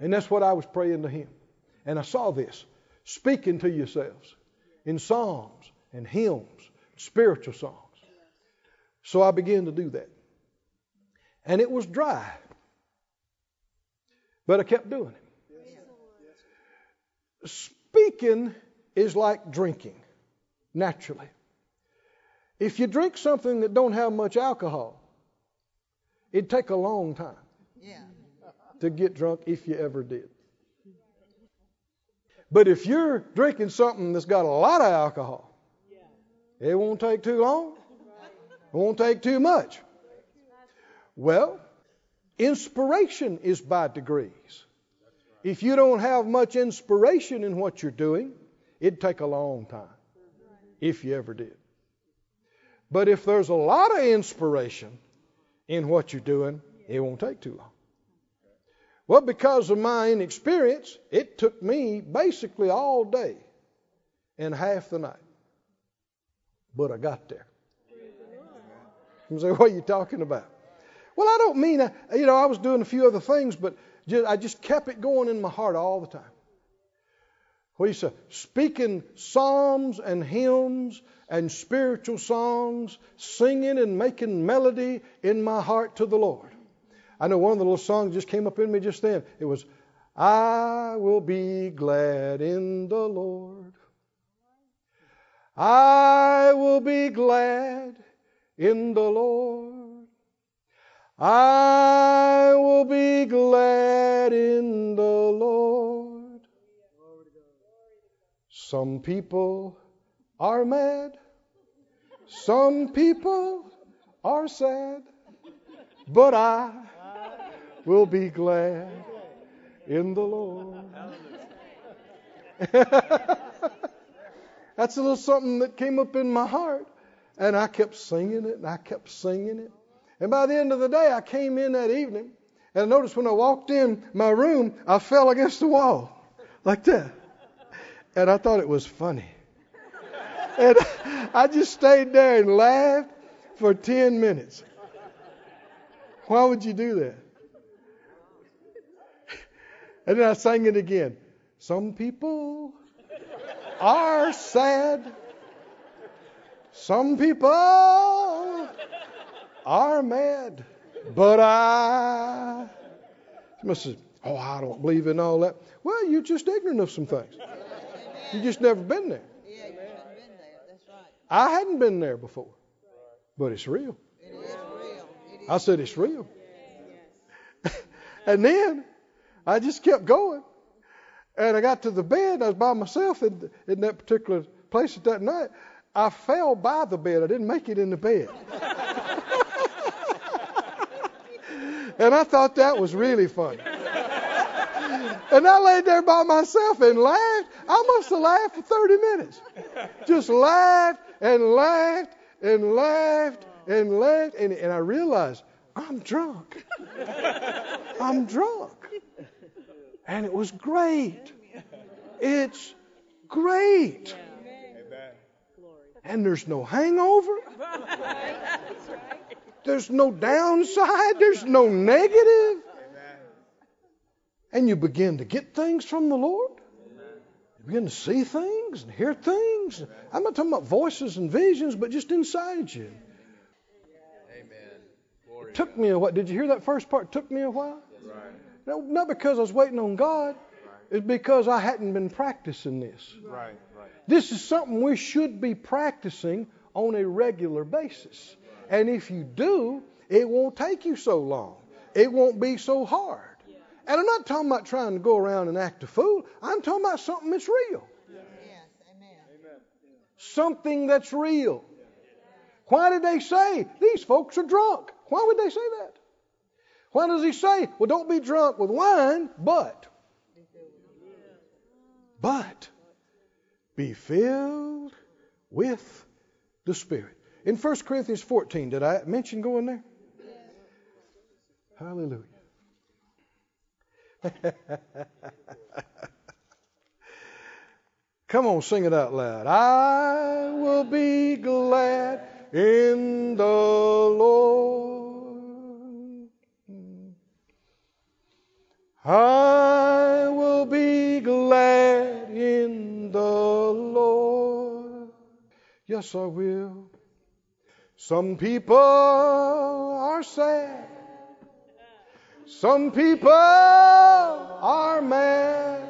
And that's what I was praying to him. And I saw this speaking to yourselves in psalms and hymns, spiritual songs. So I began to do that. And it was dry. But I kept doing it. Speaking is like drinking, naturally. If you drink something that don't have much alcohol, it'd take a long time Yeah. to get drunk if you ever did. But if you're drinking something that's got a lot of alcohol, it won't take too long. It won't take too much. Well, inspiration is by degrees. If you don't have much inspiration in what you're doing, it'd take a long time, if you ever did. But if there's a lot of inspiration in what you're doing, it won't take too long. Well, because of my inexperience, it took me basically all day and half the night. But I got there. You say, what are you talking about? Well, I don't mean, you know, I was doing a few other things, but just, I just kept it going in my heart all the time. What you say? Speaking psalms and hymns and spiritual songs, singing and making melody in my heart to the Lord. I know one of the little songs just came up in me just then. It was, I will be glad in the Lord. I will be glad in the Lord. I will be glad in the Lord. Some people are mad. Some people are sad. But I will be glad in the Lord. That's a little something that came up in my heart. And I kept singing it and I kept singing it. And by the end of the day, I came in that evening and I noticed when I walked in my room, I fell against the wall like that. And I thought it was funny. And I just stayed there and laughed for 10 minutes. Why would you do that? And then I sang it again. Some people are sad. Some people are mad. But I must say, oh, I don't believe in all that. Well, you're just ignorant of some things. You just never been there. Yeah, you haven't been there. That's right. I hadn't been there before, but it's real. It is real. It is. I said it's real. and then I just kept going. And I got to the bed. I was by myself in, in that particular place at that night. I fell by the bed. I didn't make it in the bed. and I thought that was really funny. And I laid there by myself and laughed. I must have laughed for 30 minutes. Just laughed and laughed and laughed and laughed. And, and I realized I'm drunk. I'm drunk. And it was great. It's great. And there's no hangover. There's no downside. There's no negative. And you begin to get things from the Lord. You begin to see things and hear things. I'm not talking about voices and visions, but just inside you. It took me a while. Did you hear that first part? It took me a while. No, not because I was waiting on God. It's because I hadn't been practicing this. Right, right. This is something we should be practicing on a regular basis. And if you do, it won't take you so long. it won't be so hard. And I'm not talking about trying to go around and act a fool. I'm talking about something that's real. Yes. Amen. Something that's real. Why did they say these folks are drunk? Why would they say that? Why does he say, well, don't be drunk with wine, but, but be filled with the Spirit. In 1 Corinthians 14, did I mention going there? Hallelujah. Come on, sing it out loud. I will be glad in the Lord. I will be glad in the Lord. Yes, I will. Some people are sad. Some people are mad.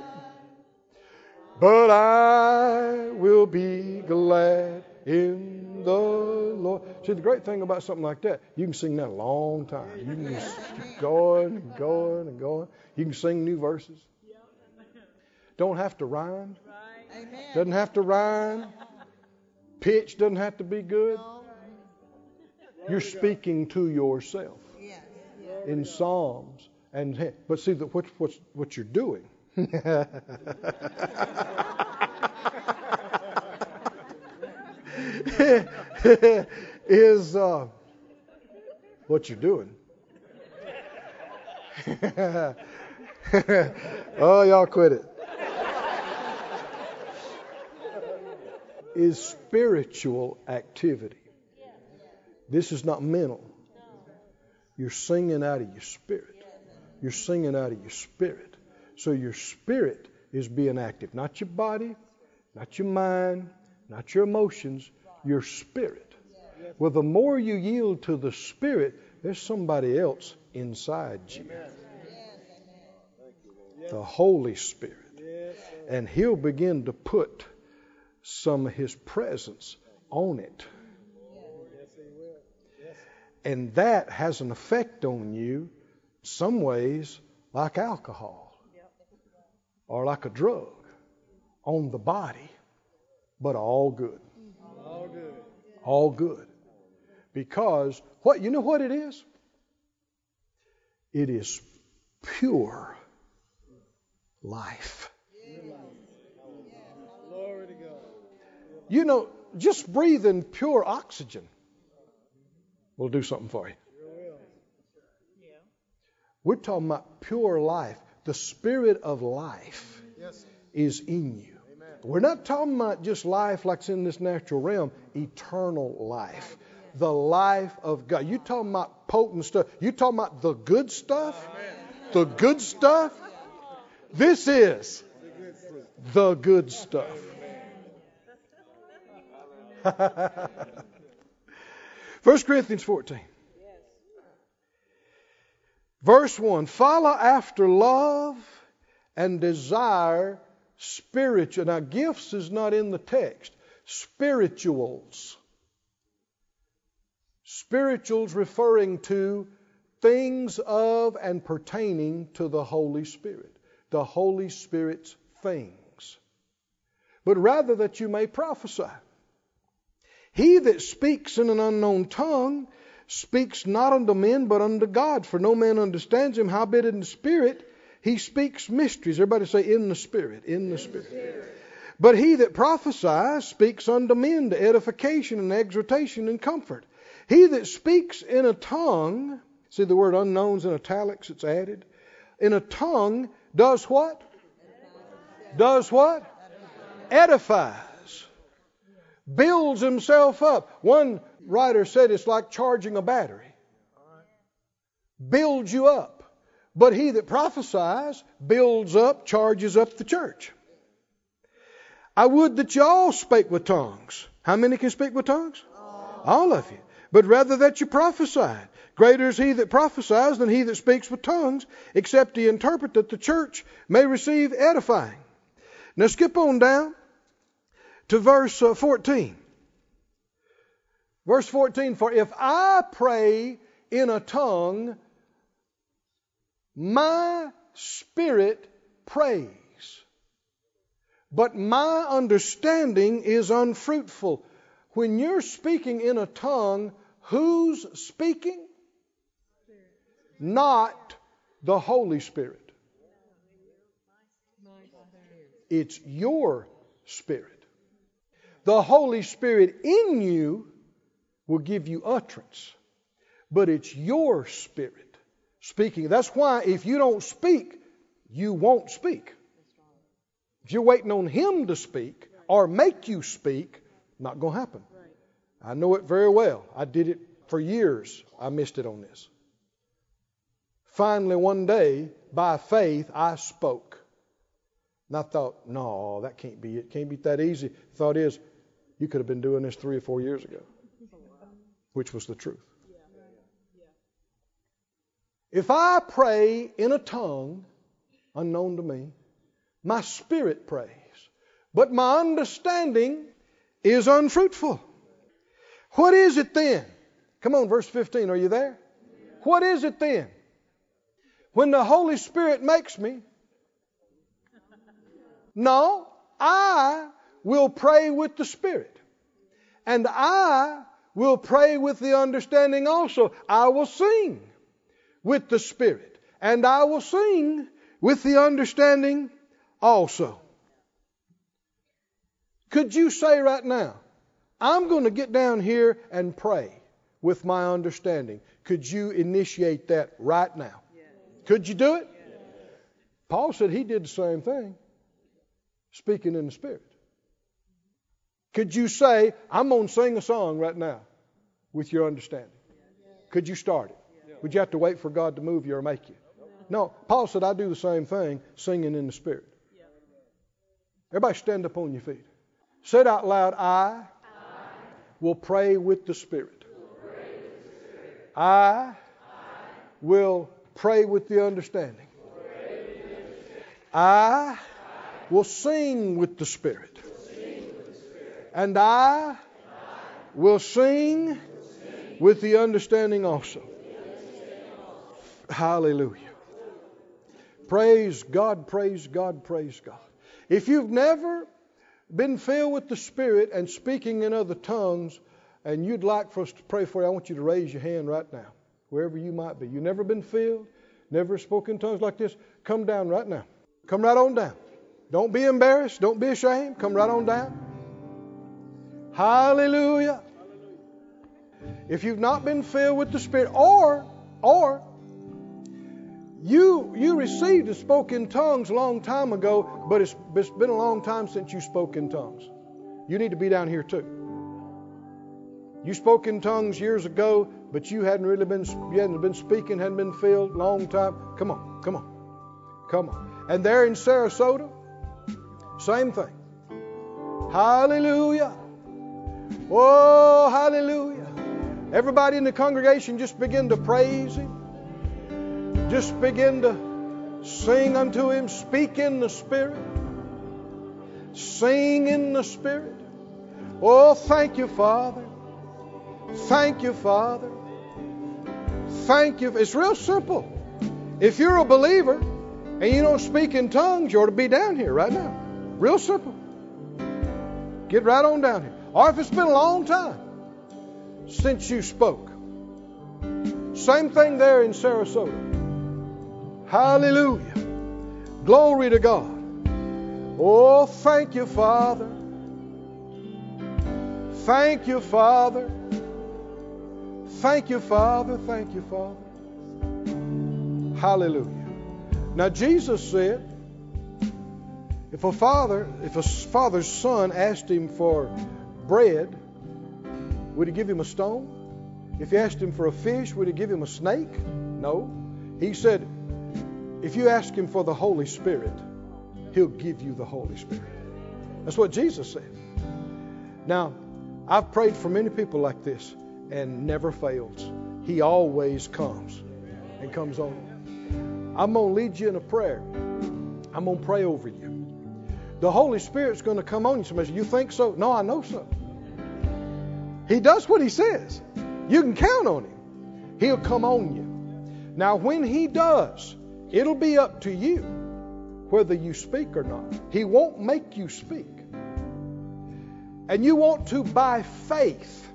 But I will be glad in the Lord. See, the great thing about something like that, you can sing that a long time. You can just keep going and going and going. You can sing new verses. Don't have to rhyme. Doesn't have to rhyme. Pitch doesn't have to be good. You're speaking to yourself Yes. in psalms and but see that what what what you're doing is uh, what you're doing. oh, y'all quit it. Is spiritual activity. This is not mental. You're singing out of your spirit. You're singing out of your spirit. So your spirit is being active, not your body, not your mind, not your emotions, your spirit. Well, the more you yield to the spirit, there's somebody else inside you. The Holy Spirit. And He'll begin to put some of His presence on it. And that has an effect on you, some ways, like alcohol or like a drug on the body, but all good. All good. All good. Because what you know what it is? It is pure life. Glory to God. You know, just breathing pure oxygen will do something for you. We're talking about pure life. The spirit of life Yes. is in you. Amen. We're not talking about just life like's in this natural realm, eternal life. The life of God. You're talking about potent stuff. You're talking about the good stuff? The good stuff? This is The good fruit. the good stuff. 1 Corinthians 14. Verse 1 Follow after love and desire spiritual. Now, gifts is not in the text. Spirituals. Spirituals referring to things of and pertaining to the Holy Spirit. The Holy Spirit's things. But rather that you may prophesy. He that speaks in an unknown tongue speaks not unto men but unto God, for no man understands him. Howbeit in the Spirit he speaks mysteries. Everybody say, in the Spirit, in the Spirit. But he that prophesies speaks unto men to edification and exhortation and comfort. He that speaks in a tongue, see the word unknowns in italics, it's added. In a tongue does what? Does what? Edifies. Builds himself up. One writer said it's like charging a battery. Builds you up. But he that prophesies builds up, charges up the church. I would that you all spake with tongues. How many can speak with tongues? All of you. But rather that you prophesied. Greater is he that prophesies than he that speaks with tongues, except he interpret that the church may receive edifying. Now skip on down to verse uh, 14. Verse 14 For if I pray in a tongue My spirit prays, but my understanding is unfruitful. When you're speaking in a tongue, who's speaking? Not the Holy Spirit. It's your spirit. The Holy Spirit in you will give you utterance, but it's your spirit speaking. That's why if you don't speak, you won't speak. If you're waiting on Him to speak or make you speak, not going to happen. I know it very well. I did it for years. I missed it on this. Finally, one day, by faith, I spoke. And I thought, no, that can't be it. Can't be that easy. Thought is, you could have been doing this three or four years ago, which was the truth. If I pray in a tongue unknown to me, my spirit prays, but my understanding is unfruitful. What is it then? Come on, verse 15, are you there? What is it then? When the Holy Spirit makes me, no, I will pray with the Spirit. And I will pray with the understanding also. I will sing with the Spirit. And I will sing with the understanding also. Could you say right now, I'm going to get down here and pray with my understanding? Could you initiate that right now? Could you do it? Paul said he did the same thing speaking in the Spirit. Could you say, I'm going to sing a song right now with your understanding? Could you start it? Would you have to wait for God to move you or make you? No. Paul said, I do the same thing, singing in the Spirit. Everybody stand up on your feet. Say out loud I, will pray with the Spirit. I, will pray with the understanding. I will sing with the Spirit. And I will sing with the understanding also. Hallelujah. Praise God, praise God, praise God. If you've never been filled with the Spirit and speaking in other tongues, and you'd like for us to pray for you, I want you to raise your hand right now, wherever you might be. You've never been filled, never spoken tongues like this, come down right now. Come right on down. Don't be embarrassed. Don't be ashamed. Come right on down. Hallelujah. If you've not been filled with the Spirit, or or you you received and spoke in tongues a long time ago, but it's, it's been a long time since you spoke in tongues. You need to be down here too. You spoke in tongues years ago, but you hadn't really been you hadn't been speaking, hadn't been filled long time. Come on, come on, come on. And there in Sarasota, same thing. Hallelujah. Oh, hallelujah. Everybody in the congregation just begin to praise Him. Just begin to sing unto Him. Speak in the Spirit. Sing in the Spirit. Oh, thank you, Father. Thank you, Father. Thank you. It's real simple. If you're a believer and you don't speak in tongues, you ought to be down here right now. Real simple. Get right on down here. Or if it's been a long time since you spoke. Same thing there in Sarasota. Hallelujah. Glory to God. Oh, thank you, Father. Thank you, Father. Thank you, Father. Thank you, Father. Hallelujah. Now, Jesus said, if a father, if a father's son asked him for bread, would he give him a stone? If you asked him for a fish, would he give him a snake? No. He said, if you ask him for the Holy Spirit, he'll give you the Holy Spirit. That's what Jesus said. Now, I've prayed for many people like this and never fails. He always comes and comes on. I'm going to lead you in a prayer. I'm going to pray over you. The Holy Spirit's going to come on you. Somebody, you think so? No, I know so. He does what he says. You can count on him. He'll come on you. Now, when he does, It'll be up to you whether you speak or not. He won't make you speak. And you want to, by faith,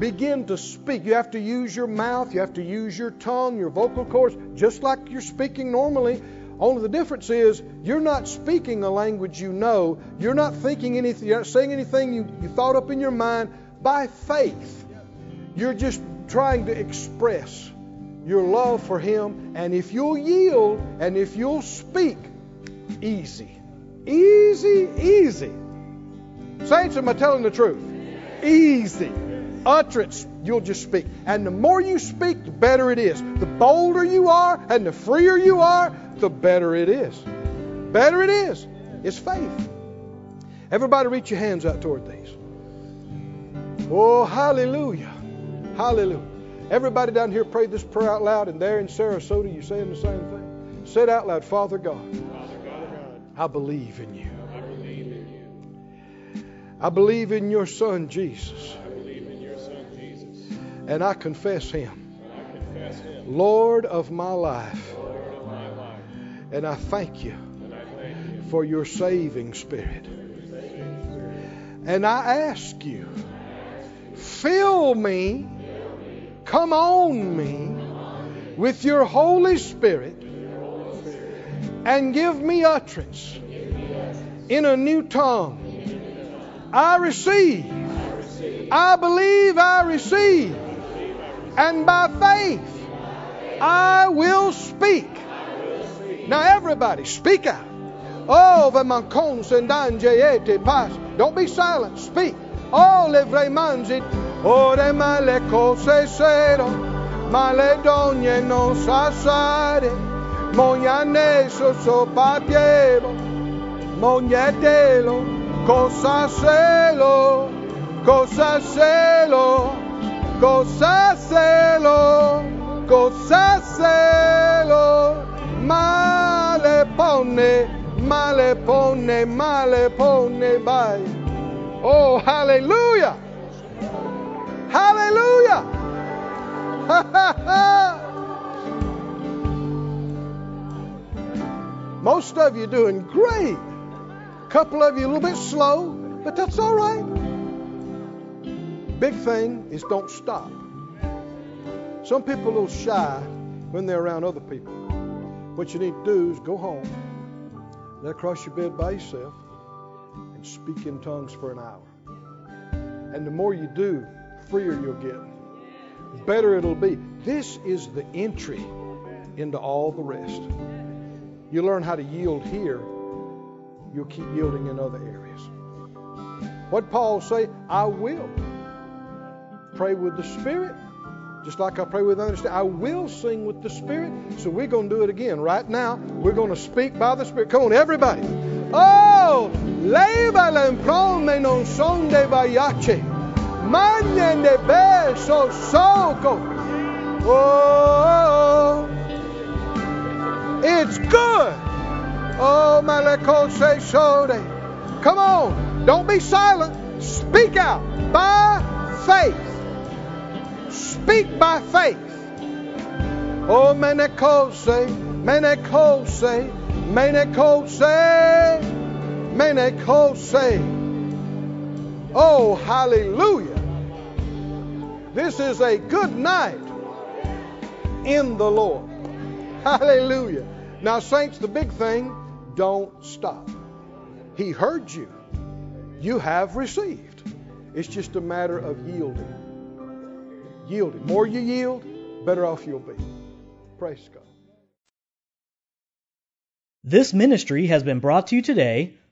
begin to speak. You have to use your mouth, you have to use your tongue, your vocal cords, just like you're speaking normally. Only the difference is you're not speaking a language you know. You're not thinking anything, you're not saying anything you, you thought up in your mind. By faith, you're just trying to express your love for Him. And if you'll yield and if you'll speak, easy. Easy, easy. Saints, am I telling the truth? Easy. Utterance, you'll just speak. And the more you speak, the better it is. The bolder you are and the freer you are, the better it is. Better it is. It's faith. Everybody reach your hands out toward these. Oh, hallelujah. Hallelujah. Everybody down here pray this prayer out loud, and there in Sarasota, you're saying the same thing. Say it out loud, Father God. Father God, I believe in you. I believe in you. I believe in your Son Jesus, I believe in your Son Jesus. and I confess Him, I confess him, Lord of my life. Lord of my life. And I thank you I thank you for your saving spirit. for your saving spirit. And I ask you, fill me, come on me with your Holy Spirit, and give me utterance in a new tongue. I receive, I believe I receive, and by faith I will speak. Now, everybody, speak out. Oh. Don't be silent. Speak. Oh, le avrei mangit, ore ma le cose sero, ma le dogne non sassare, mogna ne so so papiero, mogna telo, cosa selo, cosa selo, cosa selo, cosa selo, male ponne, male ponne, male ponne, vai. Oh, hallelujah! Hallelujah! Ha, ha, ha. Most of you doing great. A couple of you a little bit slow, but that's all right. Big thing is don't stop. Some people are a little shy when they're around other people. What you need to do is go home, lay across your bed by yourself, and speak in tongues for an hour. And the more you do, freer you'll get. Better it'll be. This is the entry into all the rest. You learn how to yield here, you'll keep yielding in other areas. What Paul say? I will pray with the Spirit, just like I pray with understanding. I will sing with the Spirit. So we're going to do it again right now. We're going to speak by the Spirit. Come on, everybody. Oh, l'improme non son beso soco. Oh, it's good. Oh, maleko se shode. Come on. Don't be silent. Speak out by faith. Speak by faith. Oh, menekose, menekose, menekose, menekose. Oh, hallelujah. This is a good night in the Lord. Hallelujah. Now, saints, the big thing, don't stop. He heard you. You have received. It's just a matter of yielding. Yielding. More you yield, better off you'll be. Praise God. This ministry has been brought to you today